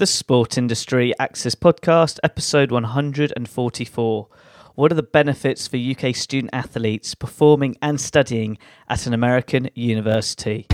The Sport Industry Access Podcast, episode 144. What are the benefits for UK student athletes performing and studying at an American university?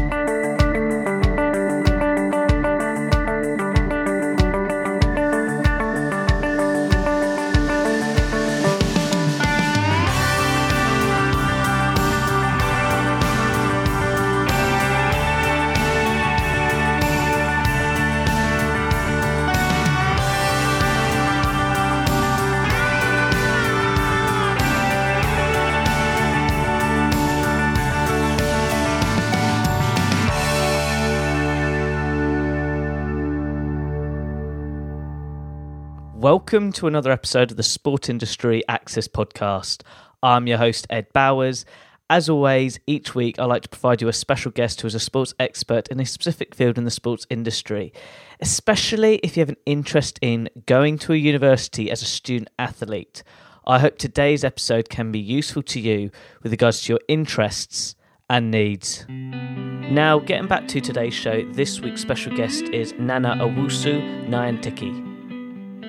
Welcome to another episode of the Sport Industry Access Podcast. I'm your host, Ed Bowers. As always, each week I like to provide you a special guest who is a sports expert in a specific field in the sports industry, especially if you have an interest in going to a university as a student athlete. I hope today's episode can be useful to you with regards to your interests and needs. Now, getting back to today's show, this week's special guest is Nana Owusu-Nyantekyi.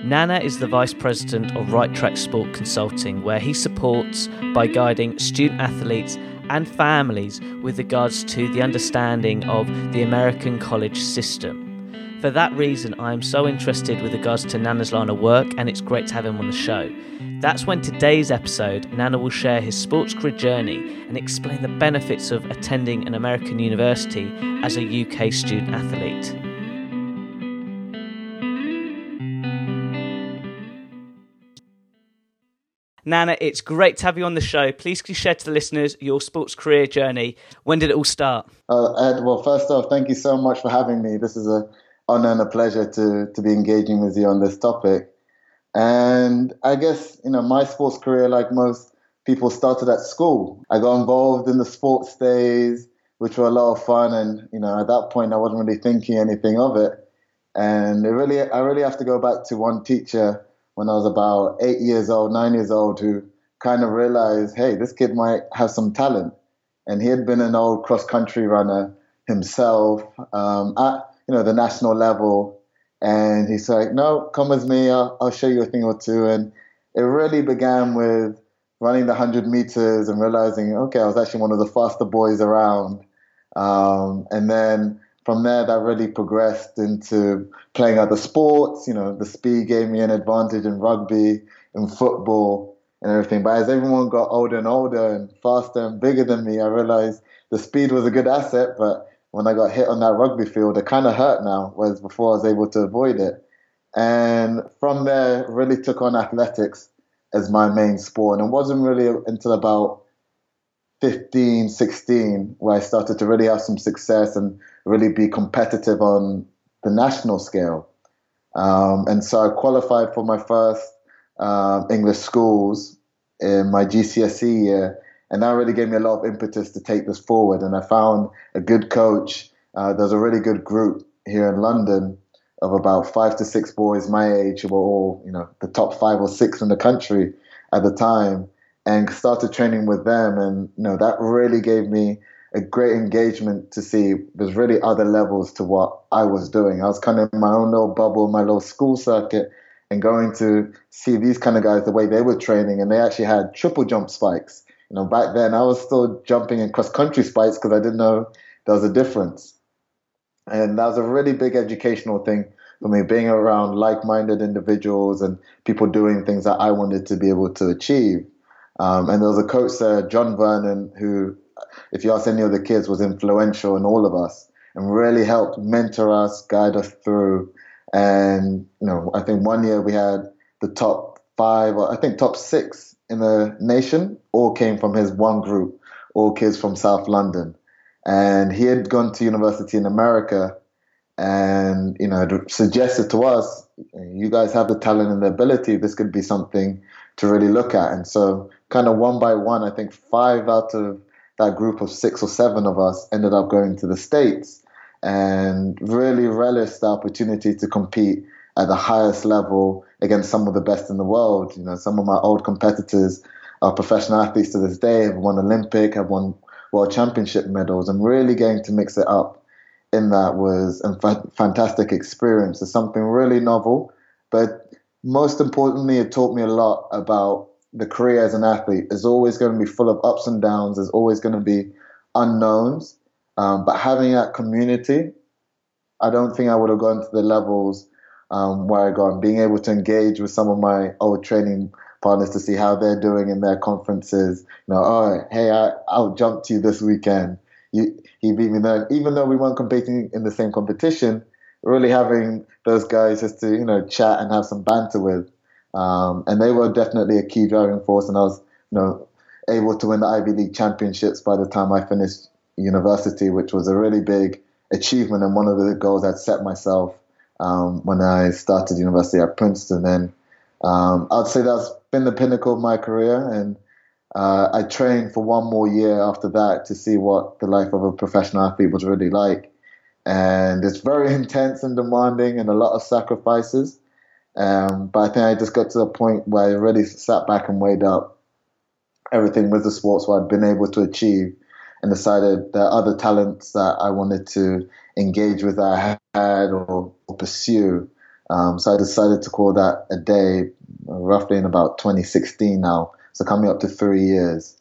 Nana is the Vice President of RightTrack Sport Consulting, where he supports by guiding student athletes and families with regards to the understanding of the American college system. For that reason, I am so interested with regards to Nana's line of work, and it's great to have him on the show. That's when today's episode, Nana will share his sports career journey and explain the benefits of attending an American university as a UK student athlete. Nana, it's great to have you on the show. Please can you share to the listeners your sports career journey? When did it all start? Uh, Ed, well, first off, thank you so much for having me. This is an honor and a pleasure to, to be engaging with you on this topic. And I guess, you know, my sports career, like most people, started at school. I got involved in the sports days, which were a lot of fun. And, you know, at that point, I wasn't really thinking anything of it. And it really, I really have to go back to one teacher when I was about eight years old, nine years old, who kind of realized, hey, this kid might have some talent. And he had been an old cross country runner himself um, at you know the national level. And he's like, no, come with me. I'll, I'll show you a thing or two. And it really began with running the 100 meters and realizing, okay, I was actually one of the faster boys around. Um, and then from there, that really progressed into playing other sports. You know, the speed gave me an advantage in rugby and football and everything. But as everyone got older and older and faster and bigger than me, I realized the speed was a good asset. But when I got hit on that rugby field, it kind of hurt now, whereas before I was able to avoid it. And from there, really took on athletics as my main sport. And it wasn't really until about 15, 16 where I started to really have some success and really be competitive on the national scale. Um, and so I qualified for my first uh, English schools in my GCSE year. And that really gave me a lot of impetus to take this forward. And I found a good coach. Uh, there's a really good group here in London of about five to six boys my age who were all, you know, the top five or six in the country at the time and started training with them. And, you know, that really gave me a great engagement to see there's really other levels to what I was doing. I was kind of in my own little bubble, my little school circuit, and going to see these kind of guys the way they were training, and they actually had triple jump spikes. You know, back then I was still jumping in cross country spikes because I didn't know there was a difference. And that was a really big educational thing for me, being around like minded individuals and people doing things that I wanted to be able to achieve. Um, and there was a coach there, John Vernon, who, if you ask any of the kids, was influential in all of us and really helped mentor us, guide us through. And, you know, I think one year we had the top five, or I think top six in the nation, all came from his one group, all kids from South London. And he had gone to university in America and, you know, suggested to us, you guys have the talent and the ability, this could be something to really look at. And so, kind of one by one, I think five out of that group of six or seven of us ended up going to the States and really relished the opportunity to compete at the highest level against some of the best in the world. You know, some of my old competitors are professional athletes to this day, have won Olympic, have won world championship medals, and really getting to mix it up in that was a fantastic experience. It's something really novel, but most importantly, it taught me a lot about the career as an athlete. is always going to be full of ups and downs. There's always going to be unknowns. Um, but having that community, I don't think I would have gone to the levels um, where I got. Being able to engage with some of my old training partners to see how they're doing in their conferences. You know, oh, hey, I, I'll jump to you this weekend. You, he beat me then. Even though we weren't competing in the same competition, really having those guys just to you know chat and have some banter with, um, and they were definitely a key driving force. And I was you know able to win the Ivy League championships by the time I finished university, which was a really big achievement and one of the goals I'd set myself um, when I started university at Princeton. And um, I'd say that's been the pinnacle of my career. And uh, I trained for one more year after that to see what the life of a professional athlete was really like. And it's very intense and demanding and a lot of sacrifices. Um, but I think I just got to the point where I really sat back and weighed up everything with the sports what I'd been able to achieve and decided are other talents that I wanted to engage with that I had or, or pursue. Um, so I decided to call that a day, roughly in about 2016 now. So coming up to three years.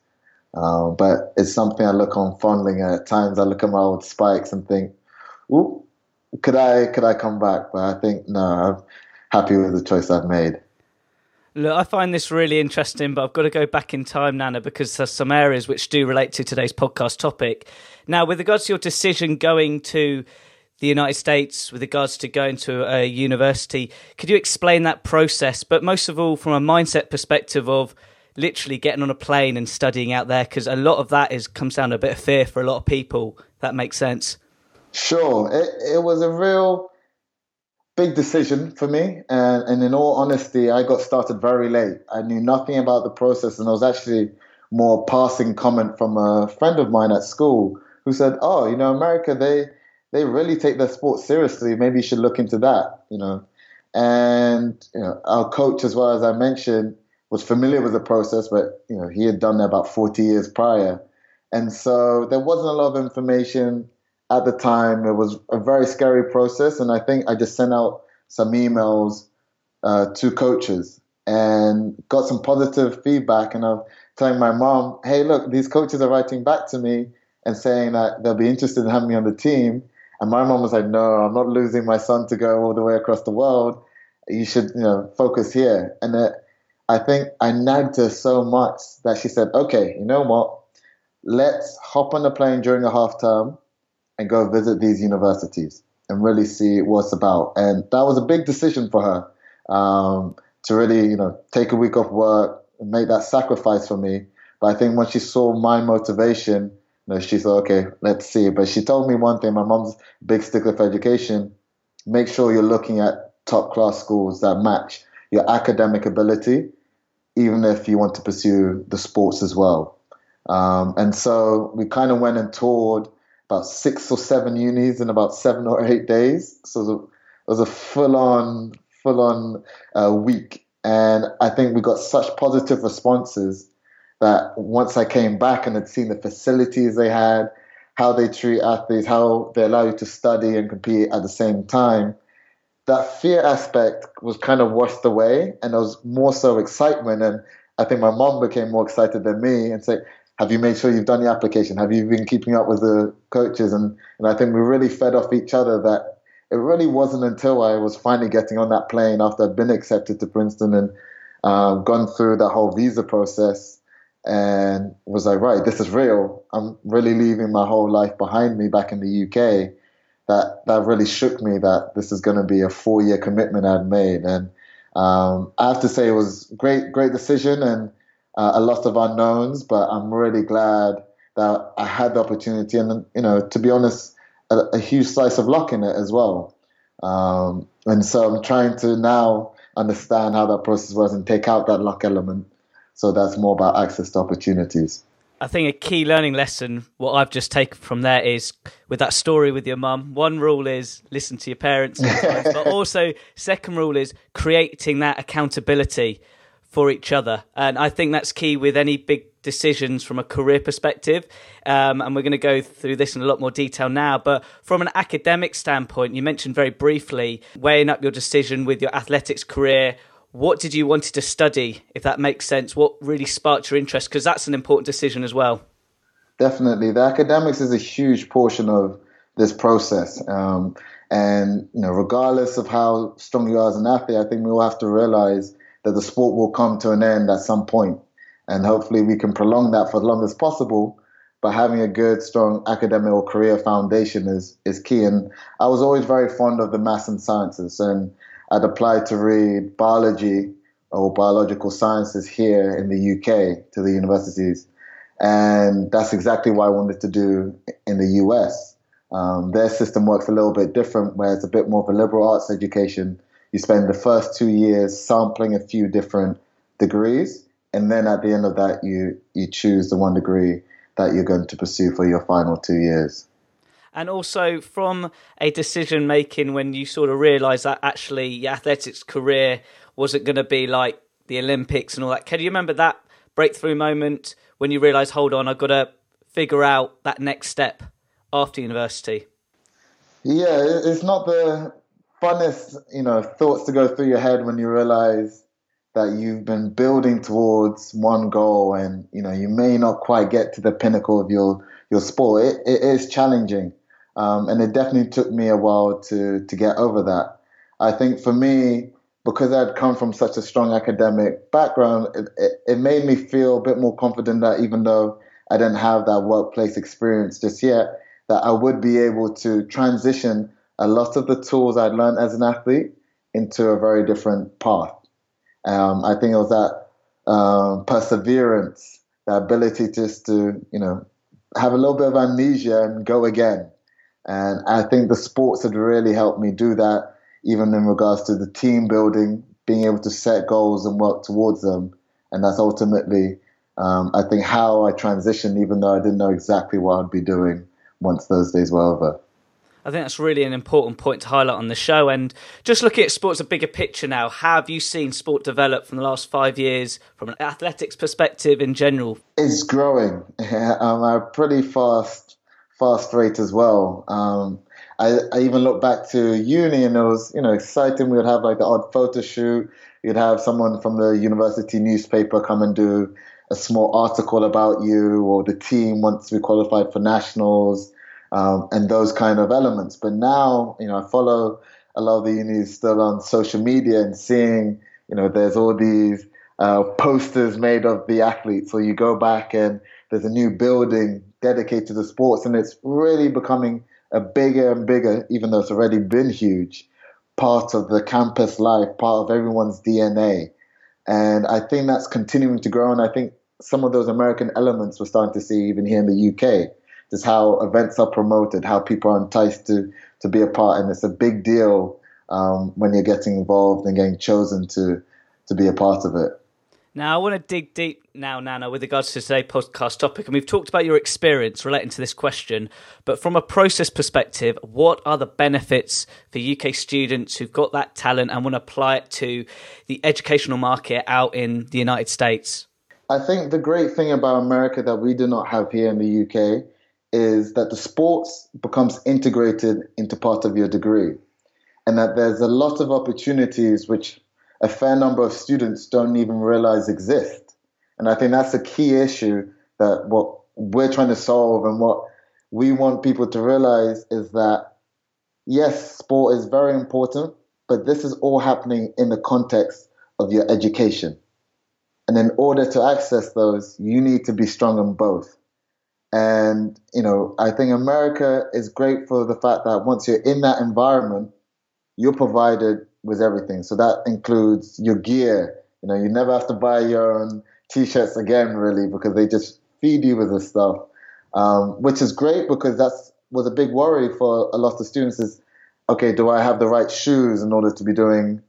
Um, but it's something I look on fondling at times. I look at my old spikes and think, "Ooh, could I could I come back?" But I think no, I'm happy with the choice I've made. Look, I find this really interesting, but I've got to go back in time, Nana, because there's some areas which do relate to today's podcast topic. Now, with regards to your decision going to the United States, with regards to going to a university, could you explain that process? But most of all, from a mindset perspective of literally getting on a plane and studying out there, because a lot of that is comes down to a bit of fear for a lot of people. That makes sense. Sure, it, it was a real big decision for me. And, and in all honesty, I got started very late. I knew nothing about the process, and it was actually more passing comment from a friend of mine at school who said, "Oh, you know, America, they they really take their sport seriously. Maybe you should look into that." You know, and you know, our coach, as well as I mentioned, was familiar with the process, but you know, he had done it about 40 years prior, and so there wasn't a lot of information at the time, it was a very scary process. And I think I just sent out some emails uh, to coaches and got some positive feedback. And I'm telling my mom, hey, look, these coaches are writing back to me and saying that they'll be interested in having me on the team. And my mom was like, no, I'm not losing my son to go all the way across the world. You should, you know, focus here. And it, I think I nagged her so much that she said, okay, you know what? Let's hop on the plane during a half term and go visit these universities and really see what's about. And that was a big decision for her um, to really, you know, take a week off work and make that sacrifice for me. But I think when she saw my motivation, you know, she thought, okay, let's see. But she told me one thing. My mom's big stickler for education. Make sure you're looking at top class schools that match your academic ability, even if you want to pursue the sports as well. Um, and so we kind of went and toured about six or seven unis in about seven or eight days. So it was a full on, full on uh, week. And I think we got such positive responses that once I came back and had seen the facilities they had, how they treat athletes, how they allow you to study and compete at the same time, that fear aspect was kind of washed away. And there was more so excitement. And I think my mom became more excited than me and said, have you made sure you've done the application? Have you been keeping up with the coaches? And, and I think we really fed off each other that it really wasn't until I was finally getting on that plane after I'd been accepted to Princeton and uh, gone through that whole visa process and was like, right, this is real. I'm really leaving my whole life behind me back in the UK. That that really shook me that this is going to be a four year commitment I'd made. And um, I have to say it was great, great decision and uh, a lot of unknowns, but I'm really glad that I had the opportunity, and you know, to be honest, a, a huge slice of luck in it as well. Um, and so I'm trying to now understand how that process was and take out that luck element. So that's more about access to opportunities. I think a key learning lesson, what I've just taken from there is with that story with your mum, one rule is listen to your parents, but also, second rule is creating that accountability for each other. And I think that's key with any big decisions from a career perspective. Um, and we're going to go through this in a lot more detail now. But from an academic standpoint, you mentioned very briefly weighing up your decision with your athletics career. What did you wanted to study, if that makes sense? What really sparked your interest? Because that's an important decision as well. Definitely. The academics is a huge portion of this process. Um, and you know, regardless of how strong you are as an athlete, I think we all have to realize that the sport will come to an end at some point, and hopefully we can prolong that for as long as possible. But having a good, strong academic or career foundation is is key. And I was always very fond of the maths and sciences, and I'd applied to read biology or biological sciences here in the UK to the universities, and that's exactly what I wanted to do in the US. Um, their system works a little bit different, where it's a bit more of a liberal arts education. You spend the first two years sampling a few different degrees, and then at the end of that, you you choose the one degree that you're going to pursue for your final two years. And also from a decision making when you sort of realise that actually your athletics career wasn't going to be like the Olympics and all that. Can you remember that breakthrough moment when you realise, hold on, I've got to figure out that next step? after university? Yeah, it's not the funnest, you know, thoughts to go through your head when you realize that you've been building towards one goal and you know you may not quite get to the pinnacle of your your sport. It, it is challenging, um, and it definitely took me a while to to get over that. I think for me, because I'd come from such a strong academic background, it, it, it made me feel a bit more confident that even though I didn't have that workplace experience just yet, that I would be able to transition a lot of the tools I'd learned as an athlete into a very different path. Um, I think it was that um, perseverance, the ability just to, you know, have a little bit of amnesia and go again. And I think the sports had really helped me do that, even in regards to the team building, being able to set goals and work towards them. And that's ultimately, um, I think, how I transitioned, even though I didn't know exactly what I'd be doing once those days were over. I think that's really an important point to highlight on the show. And just looking at sports a bigger picture now, have you seen sport develop from the last five years from an athletics perspective in general? It's growing um, at a pretty fast, fast rate as well. Um, I, I, even look back to uni and it was, you know, exciting. We would have like the odd photo shoot. You'd have someone from the university newspaper come and do a small article about you or the team once we qualified for nationals um, and those kind of elements. But now, you know, I follow a lot of the unis still on social media and seeing, you know, there's all these uh, posters made of the athletes. So you go back and there's a new building dedicated to sports, and it's really becoming a bigger and bigger, even though it's already been huge, part of the campus life, part of everyone's DNA. And I think that's continuing to grow. And I think some of those American elements we're starting to see even here in the UK. Just how events are promoted, how people are enticed to, to be a part. And it's a big deal um, when you're getting involved and getting chosen to, to be a part of it. Now, I want to dig deep now, Nana, with regards to today's podcast topic. And we've talked about your experience relating to this question. But from a process perspective, what are the benefits for UK students who've got that talent and want to apply it to the educational market out in the United States? I think the great thing about America that we do not have here in the UK is that the sports becomes integrated into part of your degree. And that there's a lot of opportunities which a fair number of students don't even realize exist. And I think that's a key issue that what we're trying to solve and what we want people to realize is that yes, sport is very important, but this is all happening in the context of your education. And in order to access those, you need to be strong in both. And, you know, I think America is great for the fact that once you're in that environment, you're provided with everything. So that includes your gear. You know, you never have to buy your own t-shirts again, really, because they just feed you with this stuff, um, which is great because that's was a big worry for a lot of students. Is okay, do I have the right shoes in order to be doing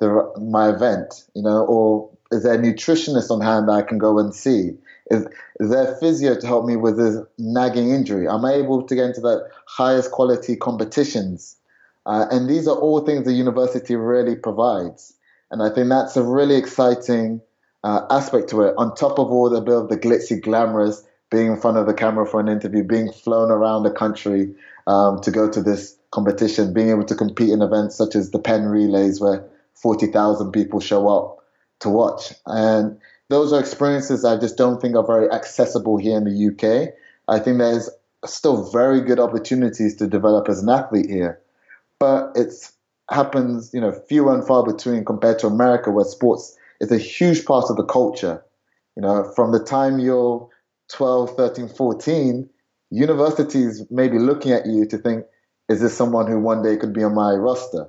the my event? You know, or is there a nutritionist on hand that I can go and see? Is, a physio to help me with this nagging injury? Am I able to get into the highest quality competitions? Uh, and these are all things the university really provides. And I think that's a really exciting uh, aspect to it. On top of all the bit of the glitzy, glamorous, being in front of the camera for an interview, being flown around the country um, to go to this competition, being able to compete in events such as the Penn Relays, where 40,000 people show up to watch. And those are experiences I just don't think are very accessible here in the UK. I think there's still very good opportunities to develop as an athlete here, but it happens, you know, few and far between compared to America, where sports is a huge part of the culture. You know, from the time you're 12, 13, 14, universities may be looking at you to think, is this someone who one day could be on my roster?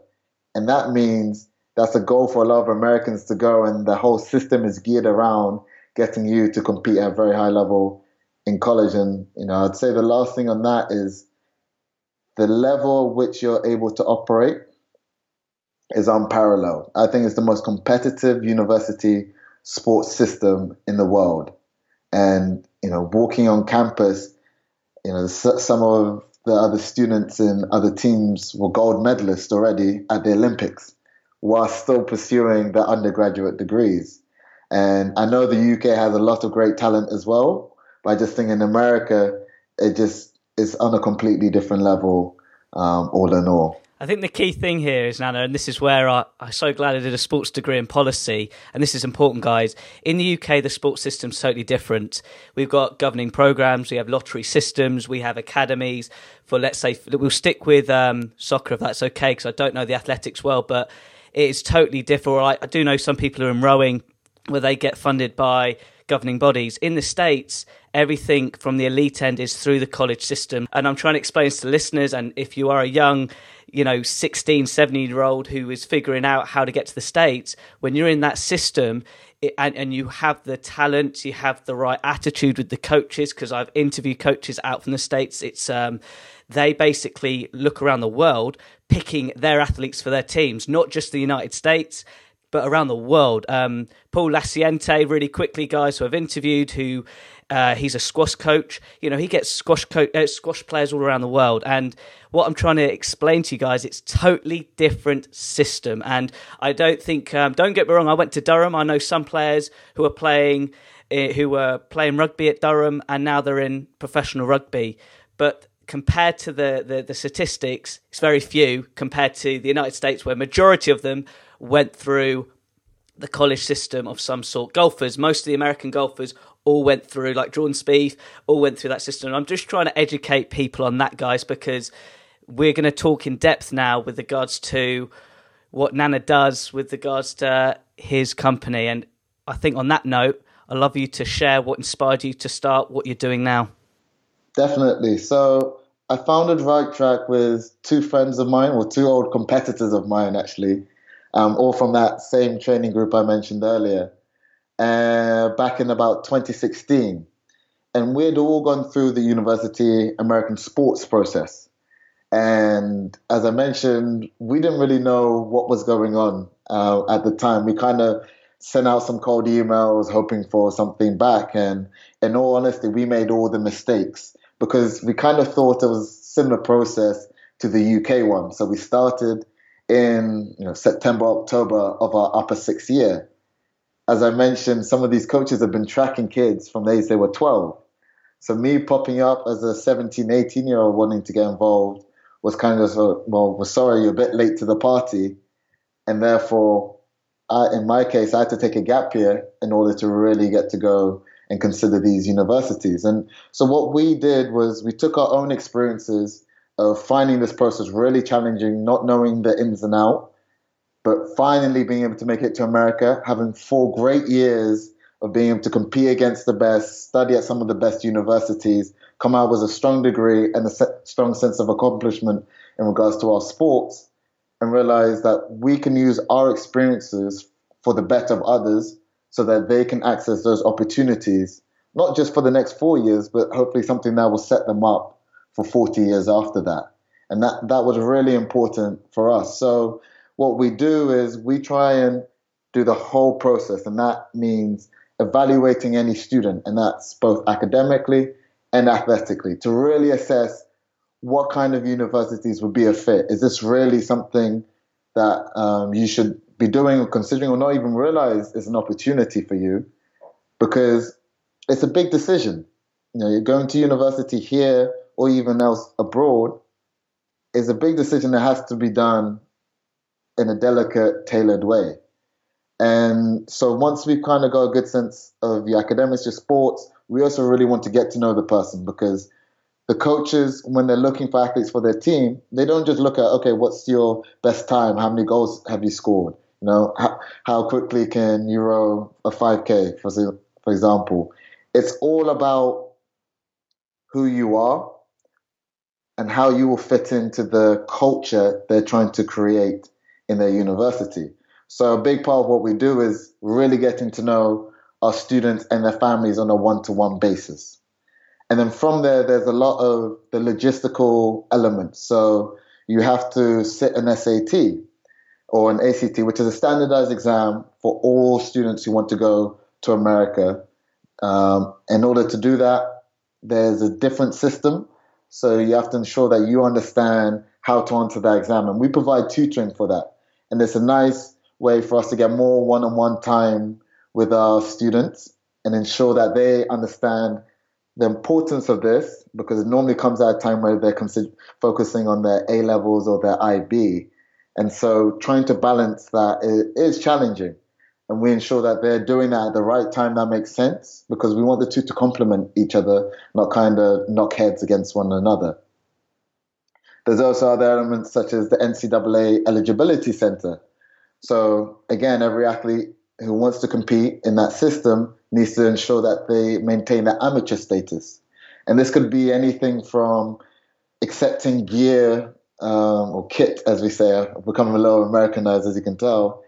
And that means that's a goal for a lot of Americans to go, and the whole system is geared around getting you to compete at a very high level in college. And you know, I'd say the last thing on that is the level which you're able to operate is unparalleled. I think it's the most competitive university sports system in the world. And you know, walking on campus, you know, some of the other students in other teams were gold medalists already at the Olympics while still pursuing their undergraduate degrees. And I know the UK has a lot of great talent as well, but I just think in America, it just is on a completely different level, um, all in all. I think the key thing here is, Nana, and this is where I, I'm so glad I did a sports degree in policy, and this is important, guys. In the UK, the sports system's totally different. We've got governing programs, we have lottery systems, we have academies for, let's say, we'll stick with um, soccer if that's okay, because I don't know the athletics well, but it is totally different. I, I do know some people who are in rowing where they get funded by governing bodies. In the States, everything from the elite end is through the college system. And I'm trying to explain this to listeners. And if you are a young, you know, 16, 17 year old who is figuring out how to get to the States, when you're in that system, it, and, and you have the talent, you have the right attitude with the coaches, because I've interviewed coaches out from the States. It's, um, they basically look around the world picking their athletes for their teams, not just the United States, but around the world. Um, Paul Laciente, really quickly, guys who I've interviewed, who uh, he's a squash coach. You know, he gets squash co- uh, squash players all around the world. And what I'm trying to explain to you guys, it's totally different system. And I don't think, um, don't get me wrong, I went to Durham. I know some players who are playing, uh, who were playing rugby at Durham, and now they're in professional rugby. But compared to the, the, the statistics, it's very few compared to the United States, where majority of them went through the college system of some sort. Golfers, most of the American golfers, all went through, like Jordan Spieth, all went through that system. And I'm just trying to educate people on that, guys, because we're going to talk in depth now with regards to what Nana does with regards to his company. And I think on that note, I'd love you to share what inspired you to start what you're doing now. Definitely. So I founded RightTrack with two friends of mine, or two old competitors of mine, actually, um, all from that same training group I mentioned earlier, uh, back in about 2016. And we'd all gone through the University American sports process. And as I mentioned, we didn't really know what was going on uh, at the time. We kind of sent out some cold emails hoping for something back. And in all honesty, we made all the mistakes because we kind of thought it was similar process to the UK one. So we started in you know, September, October of our upper sixth year. As I mentioned, some of these coaches have been tracking kids from the age they were 12. So me popping up as a 17, 18 year old wanting to get involved was kind of, well, we're sorry, you're a bit late to the party. And therefore, I, in my case, I had to take a gap year in order to really get to go and consider these universities. And so what we did was we took our own experiences of finding this process really challenging, not knowing the ins and out, but finally being able to make it to America, having four great years of being able to compete against the best, study at some of the best universities, come out with a strong degree and a strong sense of accomplishment in regards to our sports, and realize that we can use our experiences for the better of others so that they can access those opportunities, not just for the next four years, but hopefully something that will set them up for 40 years after that. And that, that was really important for us. So what we do is we try and do the whole process, and that means evaluating any student, and that's both academically and athletically, to really assess what kind of universities would be a fit. Is this really something that um, you should be doing or considering or not even realize is an opportunity for you because it's a big decision. You know, you're going to university here or even else abroad is a big decision that has to be done in a delicate, tailored way. And so once we've kind of got a good sense of your academics, your sports, we also really want to get to know the person because the coaches, when they're looking for athletes for their team, they don't just look at, okay, what's your best time? How many goals have you scored? You know, how, how quickly can you row a 5K, for, for example? It's all about who you are and how you will fit into the culture they're trying to create in their university. So a big part of what we do is really getting to know our students and their families on a one-to-one basis. And then from there, there's a lot of the logistical elements. So you have to sit an SAT or an ACT, which is a standardized exam for all students who want to go to America. Um, in order to do that, there's a different system. So you have to ensure that you understand how to answer that exam. And we provide tutoring for that. And it's a nice way for us to get more one on one time with our students and ensure that they understand the importance of this because it normally comes at a time where they're consider- focusing on their A levels or their IB. And so trying to balance that is, is challenging. And we ensure that they're doing that at the right time that makes sense because we want the two to complement each other, not kind of knock heads against one another. There's also other elements such as the NCAA Eligibility Center. So, again, every athlete who wants to compete in that system needs to ensure that they maintain their amateur status. And this could be anything from accepting gear um, or kit, as we say, I've become a little Americanized, as you can tell,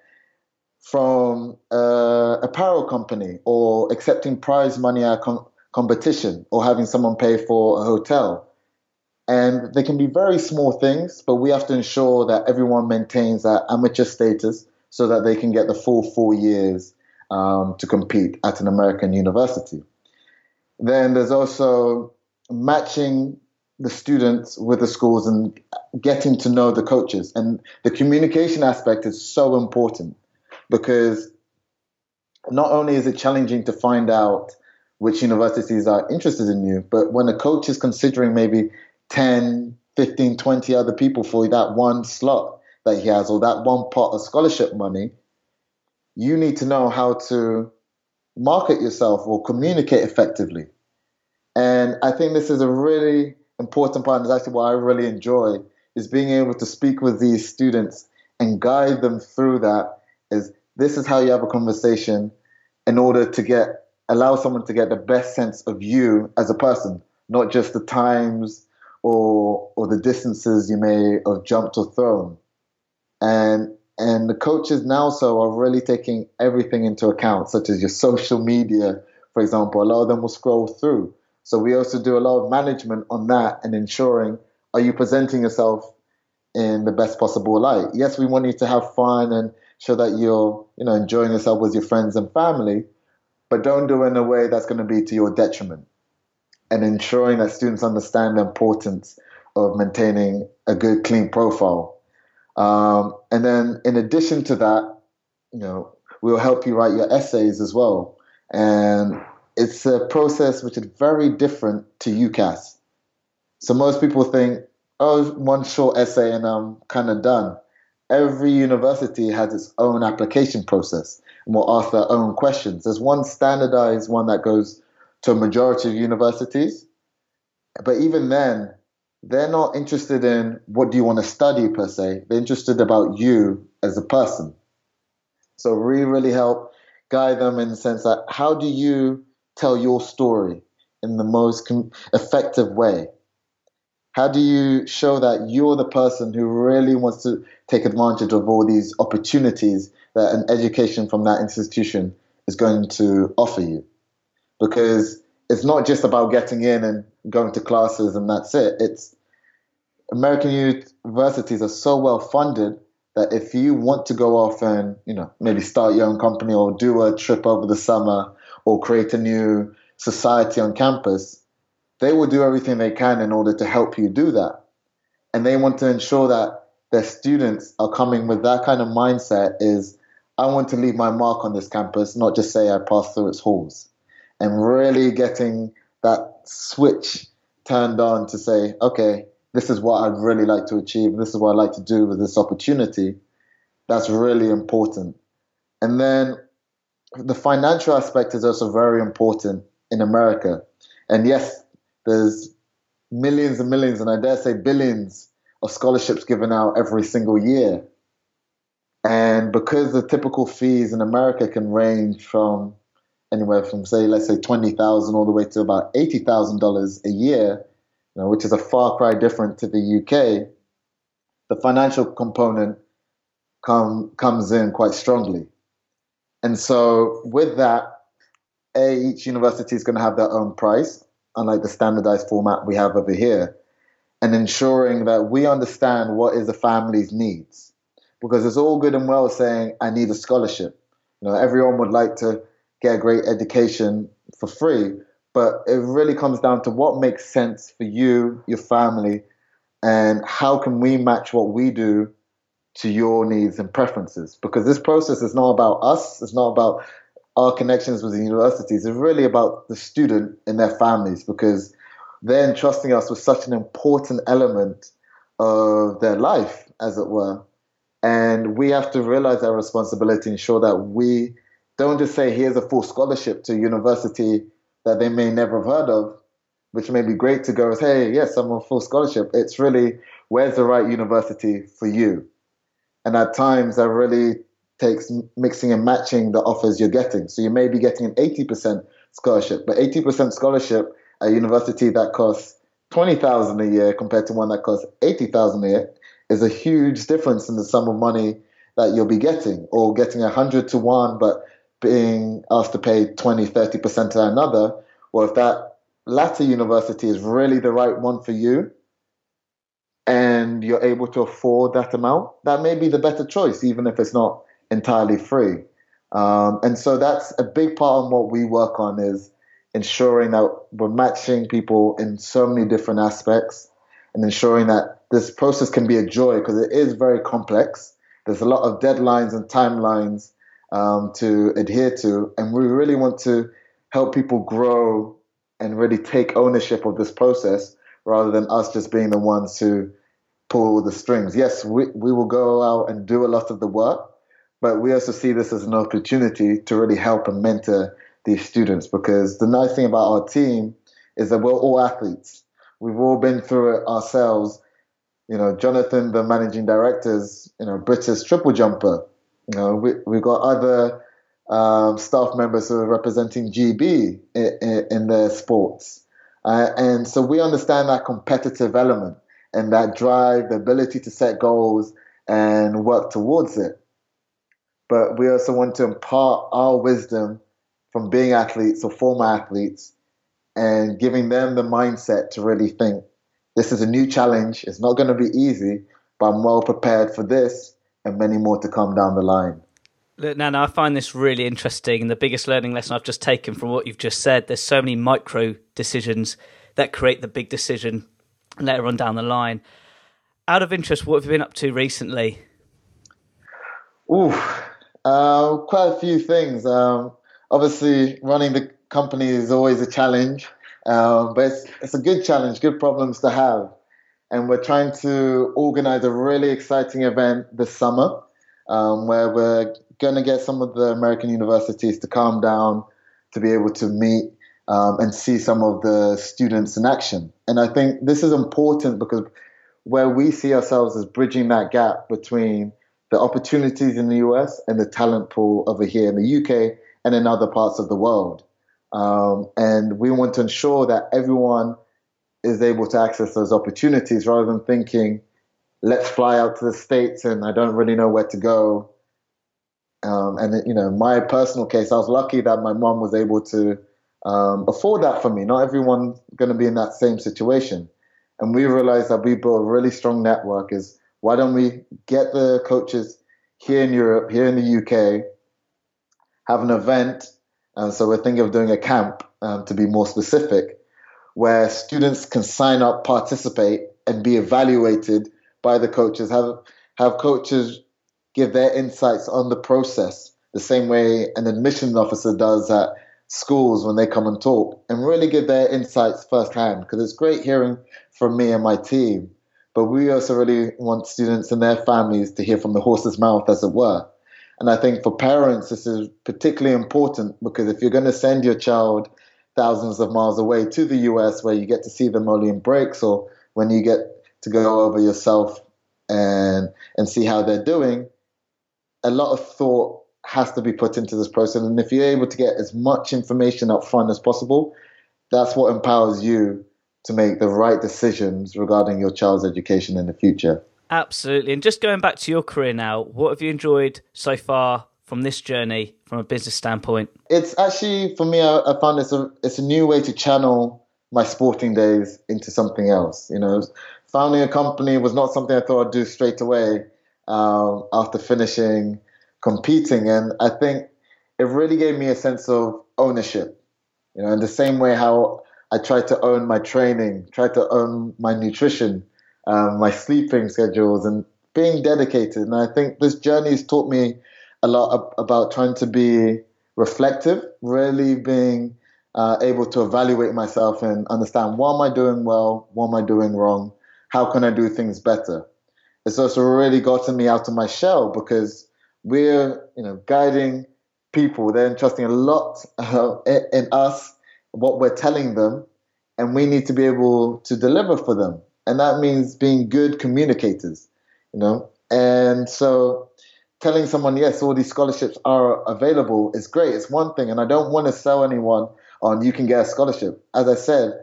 from uh, apparel company or accepting prize money at com- competition or having someone pay for a hotel. And they can be very small things, but we have to ensure that everyone maintains that amateur status so that they can get the full four years um, to compete at an American university. Then there's also matching the students with the schools and getting to know the coaches. And the communication aspect is so important because not only is it challenging to find out which universities are interested in you, but when a coach is considering maybe 10, 15, 20 other people for that one slot that he has or that one pot of scholarship money, you need to know how to market yourself or communicate effectively. And I think this is a really important part, and it's actually what I really enjoy, is being able to speak with these students and guide them through that is this is how you have a conversation in order to get allow someone to get the best sense of you as a person, not just the times or or the distances you may have jumped or thrown. And and the coaches now so are really taking everything into account, such as your social media, for example. A lot of them will scroll through. So we also do a lot of management on that and ensuring are you presenting yourself in the best possible light? Yes, we want you to have fun and show that you're, you know, enjoying yourself with your friends and family, but don't do it in a way that's going to be to your detriment. And ensuring that students understand the importance of maintaining a good, clean profile. Um, and then, in addition to that, you know, we'll help you write your essays as well. And it's a process which is very different to UCAS. So most people think, oh, one short essay and I'm kind of done every university has its own application process and will ask their own questions. There's one standardized one that goes to a majority of universities, but even then, they're not interested in what do you want to study per se. They're interested about you as a person. So we really help guide them in the sense that how do you tell your story in the most com- effective way? How do you show that you're the person who really wants to take advantage of all these opportunities that an education from that institution is going to offer you? Because it's not just about getting in and going to classes and that's it. It's American universities are so well funded that if you want to go off and you know maybe start your own company or do a trip over the summer or create a new society on campus, they will do everything they can in order to help you do that. And they want to ensure that their students are coming with that kind of mindset is I want to leave my mark on this campus, not just say I passed through its halls. And really getting that switch turned on to say, okay, this is what I'd really like to achieve. This is what I'd like to do with this opportunity. That's really important. And then the financial aspect is also very important in America. And yes, there's millions and millions, and I dare say billions of scholarships given out every single year. And because the typical fees in America can range from anywhere from say, let's say twenty thousand all the way to about eighty thousand dollars a year, you know, which is a far cry different to the UK, the financial component come comes in quite strongly. And so with that, a each university is going to have their own price, unlike the standardized format we have over here, and ensuring that we understand what is the family's needs. Because it's all good and well saying, I need a scholarship. You know, everyone would like to get a great education for free, but it really comes down to what makes sense for you, your family, and how can we match what we do to your needs and preferences. Because this process is not about us, it's not about our connections with the universities, it's really about the student and their families because they're entrusting us with such an important element of their life, as it were. And we have to realize our responsibility, ensure that we don't just say, here's a full scholarship to a university that they may never have heard of, which may be great to go as, hey, yes, I'm on full scholarship. It's really, where's the right university for you? And at times that really takes mixing and matching the offers you're getting. So you may be getting an 80% scholarship, but 80% scholarship at a university that costs 20,000 a year compared to one that costs 80,000 a year is a huge difference in the sum of money that you'll be getting or getting 100 to 1 but being asked to pay 20 30% to another or if that latter university is really the right one for you and you're able to afford that amount that may be the better choice even if it's not entirely free um, and so that's a big part of what we work on is ensuring that we're matching people in so many different aspects and ensuring that this process can be a joy because it is very complex. There's a lot of deadlines and timelines um, to adhere to, and we really want to help people grow and really take ownership of this process rather than us just being the ones who pull the strings. Yes, we, we will go out and do a lot of the work, but we also see this as an opportunity to really help and mentor these students because the nice thing about our team is that we're all athletes. We've all been through it ourselves. You know, Jonathan, the managing director's, you know, British triple jumper. You know, we, we've got other um, staff members who are representing GB in, in, in their sports. Uh, and so we understand that competitive element and that drive, the ability to set goals and work towards it. But we also want to impart our wisdom from being athletes or former athletes and giving them the mindset to really think this is a new challenge. It's not going to be easy, but I'm well prepared for this and many more to come down the line. Nana, I find this really interesting. And the biggest learning lesson I've just taken from what you've just said there's so many micro decisions that create the big decision later on down the line. Out of interest, what have you been up to recently? Ooh, uh, quite a few things. Um, obviously, running the company is always a challenge, uh, but it's, it's a good challenge, good problems to have. And we're trying to organize a really exciting event this summer um, where we're going to get some of the American universities to calm down to be able to meet um, and see some of the students in action. And I think this is important because where we see ourselves as bridging that gap between the opportunities in the US and the talent pool over here in the UK and in other parts of the world. Um, and we want to ensure that everyone is able to access those opportunities rather than thinking, let's fly out to the States and I don't really know where to go. Um, and, you know, my personal case, I was lucky that my mom was able to um, afford that for me. Not everyone's going to be in that same situation. And we realized that we built a really strong network is why don't we get the coaches here in Europe, here in the UK, have an event. And so we're thinking of doing a camp um, to be more specific, where students can sign up, participate, and be evaluated by the coaches. Have have coaches give their insights on the process the same way an admissions officer does at schools when they come and talk and really give their insights firsthand because it's great hearing from me and my team. But we also really want students and their families to hear from the horse's mouth as it were. And i think for parents this is particularly important because if you're going to send your child thousands of miles away to the us where you get to see them only in breaks or when you get to go over yourself and and see how they're doing a lot of thought has to be put into this process. And if you're able to get as much information up front as possible, that's what empowers you to make the right decisions regarding your child's education in the future. Absolutely. And just going back to your career now, what have you enjoyed so far from this journey from a business standpoint? It's actually, for me, I, I found it's a, it's a new way to channel my sporting days into something else. You know, founding a company was not something I thought I'd do straight away um, after finishing competing. And I think it really gave me a sense of ownership. You know, in the same way how I tried to own my training, tried to own my nutrition, um, my sleeping schedules, and being dedicated. And I think this journey has taught me a lot about trying to be reflective, really being uh, able to evaluate myself and understand what am I doing well, what am I doing wrong, how can I do things better. It's also really gotten me out of my shell because we're you know guiding people. They're entrusting a lot uh, in us, what we're telling them, and we need to be able to deliver for them. And that means being good communicators, you know. And so telling someone, yes, all these scholarships are available is great. It's one thing. And I don't want to sell anyone on you can get a scholarship. As I said,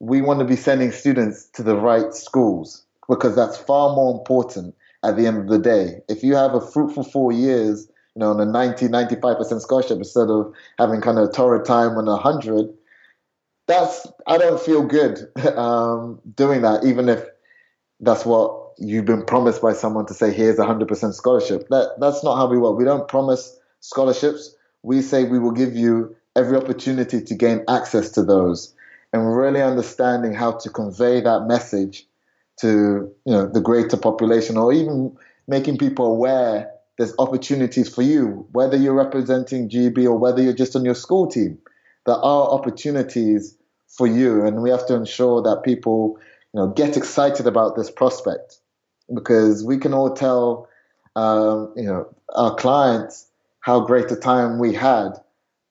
we want to be sending students to the right schools because that's far more important at the end of the day. If you have a fruitful four years, you know, on a 90, 95% scholarship instead of having kind of a torrid time on a 100, that's, I don't feel good um, doing that, even if that's what you've been promised by someone to say, here's a 100% scholarship. That, that's not how we work. We don't promise scholarships. We say we will give you every opportunity to gain access to those and really understanding how to convey that message to you know the greater population or even making people aware there's opportunities for you whether you're representing GB or whether you're just on your school team. There are opportunities for you and we have to ensure that people you know get excited about this prospect. Because we can all tell um, you know our clients how great a time we had.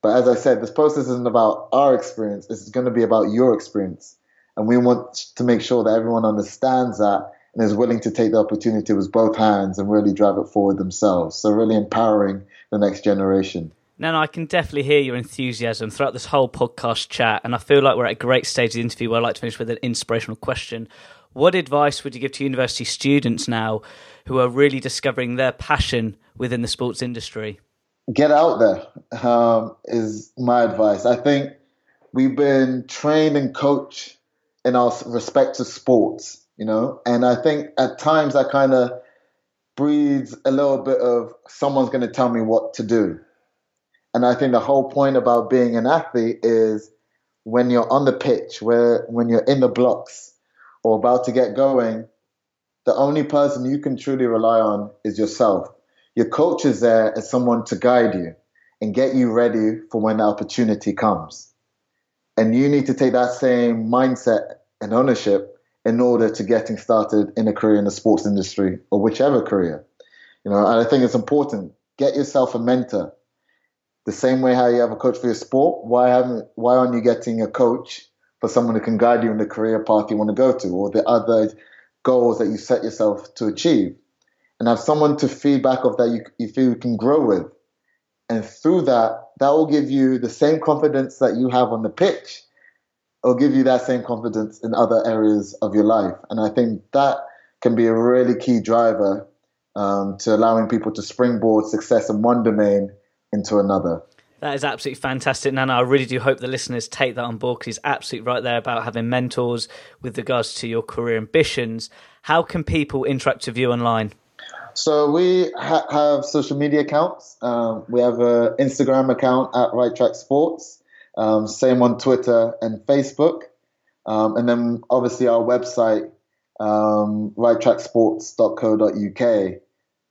But as I said this process isn't about our experience. It's going to be about your experience and we want to make sure that everyone understands that and is willing to take the opportunity with both hands and really drive it forward themselves. So, really empowering the next generation. Now, no, I can definitely hear your enthusiasm throughout this whole podcast chat, and I feel like we're at a great stage of the interview where I'd like to finish with an inspirational question. What advice would you give to university students now who are really discovering their passion within the sports industry? Get out there um, is my advice. I think we've been trained and coached in our respect to sports, you know. And I think at times that kind of breeds a little bit of someone's going to tell me what to do. And I think the whole point about being an athlete is when you're on the pitch, where when you're in the blocks or about to get going, the only person you can truly rely on is yourself. Your coach is there as someone to guide you and get you ready for when the opportunity comes. And you need to take that same mindset and ownership in order to getting started in a career in the sports industry or whichever career. You know, and I think it's important. Get yourself a mentor. The same way how you have a coach for your sport, why haven't why aren't you getting a coach for someone who can guide you in the career path you want to go to or the other goals that you set yourself to achieve? And have someone to feedback of that you, you feel you can grow with. And through that, that will give you the same confidence that you have on the pitch. It'll give you that same confidence in other areas of your life. And I think that can be a really key driver um, to allowing people to springboard success in one domain into another. That is absolutely fantastic, Nana. I really do hope the listeners take that on board because he's absolutely right there about having mentors with regards to your career ambitions. How can people interact with you online? So we ha- have social media accounts. Um, we have an Instagram account at RightTrack Sports. Um, same on Twitter and Facebook. Um, and then obviously our website, um, righttracksports.co.uk.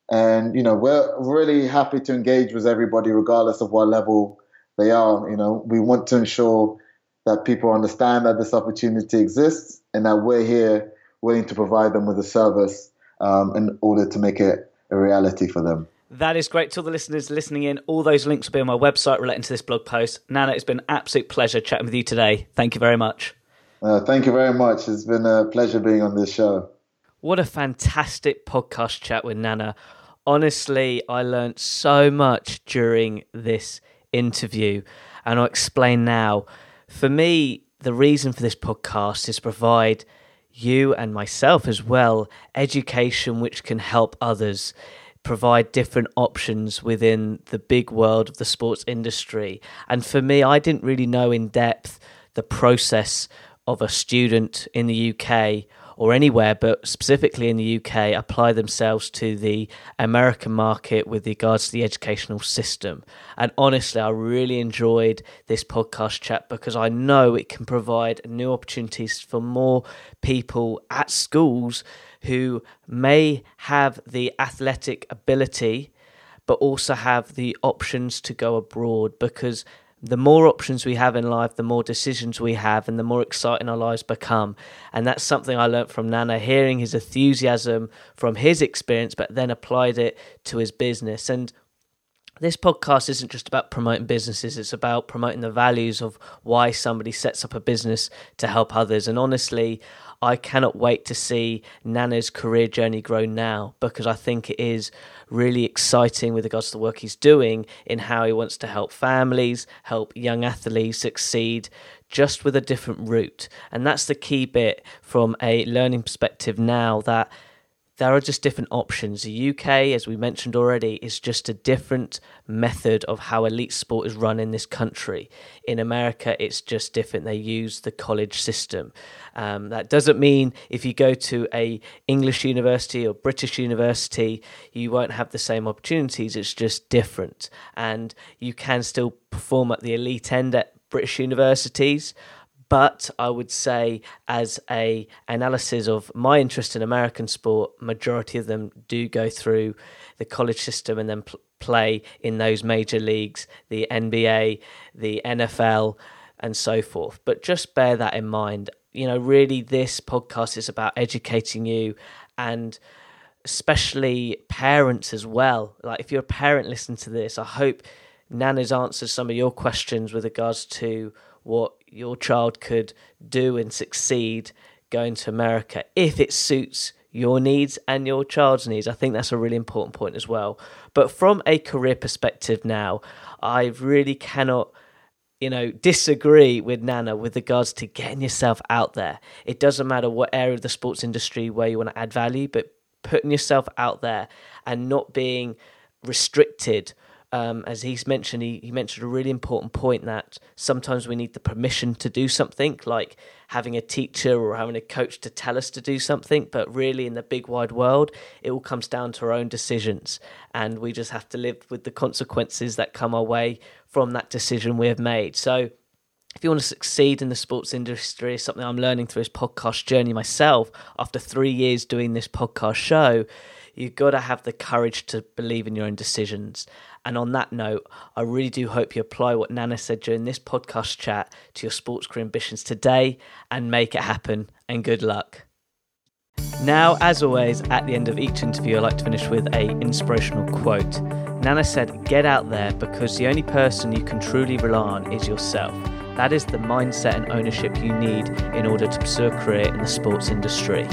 And, you know, we're really happy to engage with everybody, regardless of what level they are. You know, we want to ensure that people understand that this opportunity exists and that we're here willing to provide them with a service um, in order to make it a reality for them. That is great to all the listeners listening in. All those links will be on my website relating to this blog post. Nana, it's been an absolute pleasure chatting with you today. Thank you very much. Uh, thank you very much. It's been a pleasure being on this show. What a fantastic podcast chat with Nana. Honestly, I learned so much during this interview, and I'll explain now. For me, the reason for this podcast is to provide you and myself as well education which can help others provide different options within the big world of the sports industry. And for me, I didn't really know in depth the process of a student in the UK or anywhere, but specifically in the UK, apply themselves to the American market with regards to the educational system. And honestly, I really enjoyed this podcast chat because I know it can provide new opportunities for more people at schools who may have the athletic ability but also have the options to go abroad because the more options we have in life, the more decisions we have, and the more exciting our lives become. And that's something I learned from Nana, hearing his enthusiasm from his experience, but then applied it to his business. And this podcast isn't just about promoting businesses, it's about promoting the values of why somebody sets up a business to help others. And honestly, I cannot wait to see Nana's career journey grow now because I think it is really exciting with regards to the work he's doing in how he wants to help families, help young athletes succeed just with a different route. And that's the key bit from a learning perspective now that there are just different options. The UK, as we mentioned already, is just a different method of how elite sport is run in this country. In America, it's just different. They use the college system. Um, that doesn't mean if you go to a English university or British university, you won't have the same opportunities. It's just different, and you can still perform at the elite end at British universities but I would say as a analysis of my interest in American sport, majority of them do go through the college system and then pl- play in those major leagues, the NBA, the NFL, and so forth. But just bear that in mind. You know, really, this podcast is about educating you and especially parents as well. Like, if you're a parent listening to this, I hope Nana's answered some of your questions with regards to what your child could do and succeed going to America if it suits your needs and your child's needs. I think that's a really important point as well. But from a career perspective now, I really cannot you know, disagree with Nana with regards to getting yourself out there. It doesn't matter what area of the sports industry where you want to add value, but putting yourself out there and not being restricted um, as he's mentioned, he, he mentioned a really important point that sometimes we need the permission to do something, like having a teacher or having a coach to tell us to do something. But really, in the big wide world, it all comes down to our own decisions, and we just have to live with the consequences that come our way from that decision we have made. So, if you want to succeed in the sports industry, something I'm learning through this podcast journey myself after three years doing this podcast show, you've got to have the courage to believe in your own decisions. And on that note, I really do hope you apply what Nana said during this podcast chat to your sports career ambitions today and make it happen. And good luck. Now, as always, at the end of each interview, I like to finish with a inspirational quote. Nana said, "Get out there because the only person you can truly rely on is yourself. That is the mindset and ownership you need in order to pursue a career in the sports industry."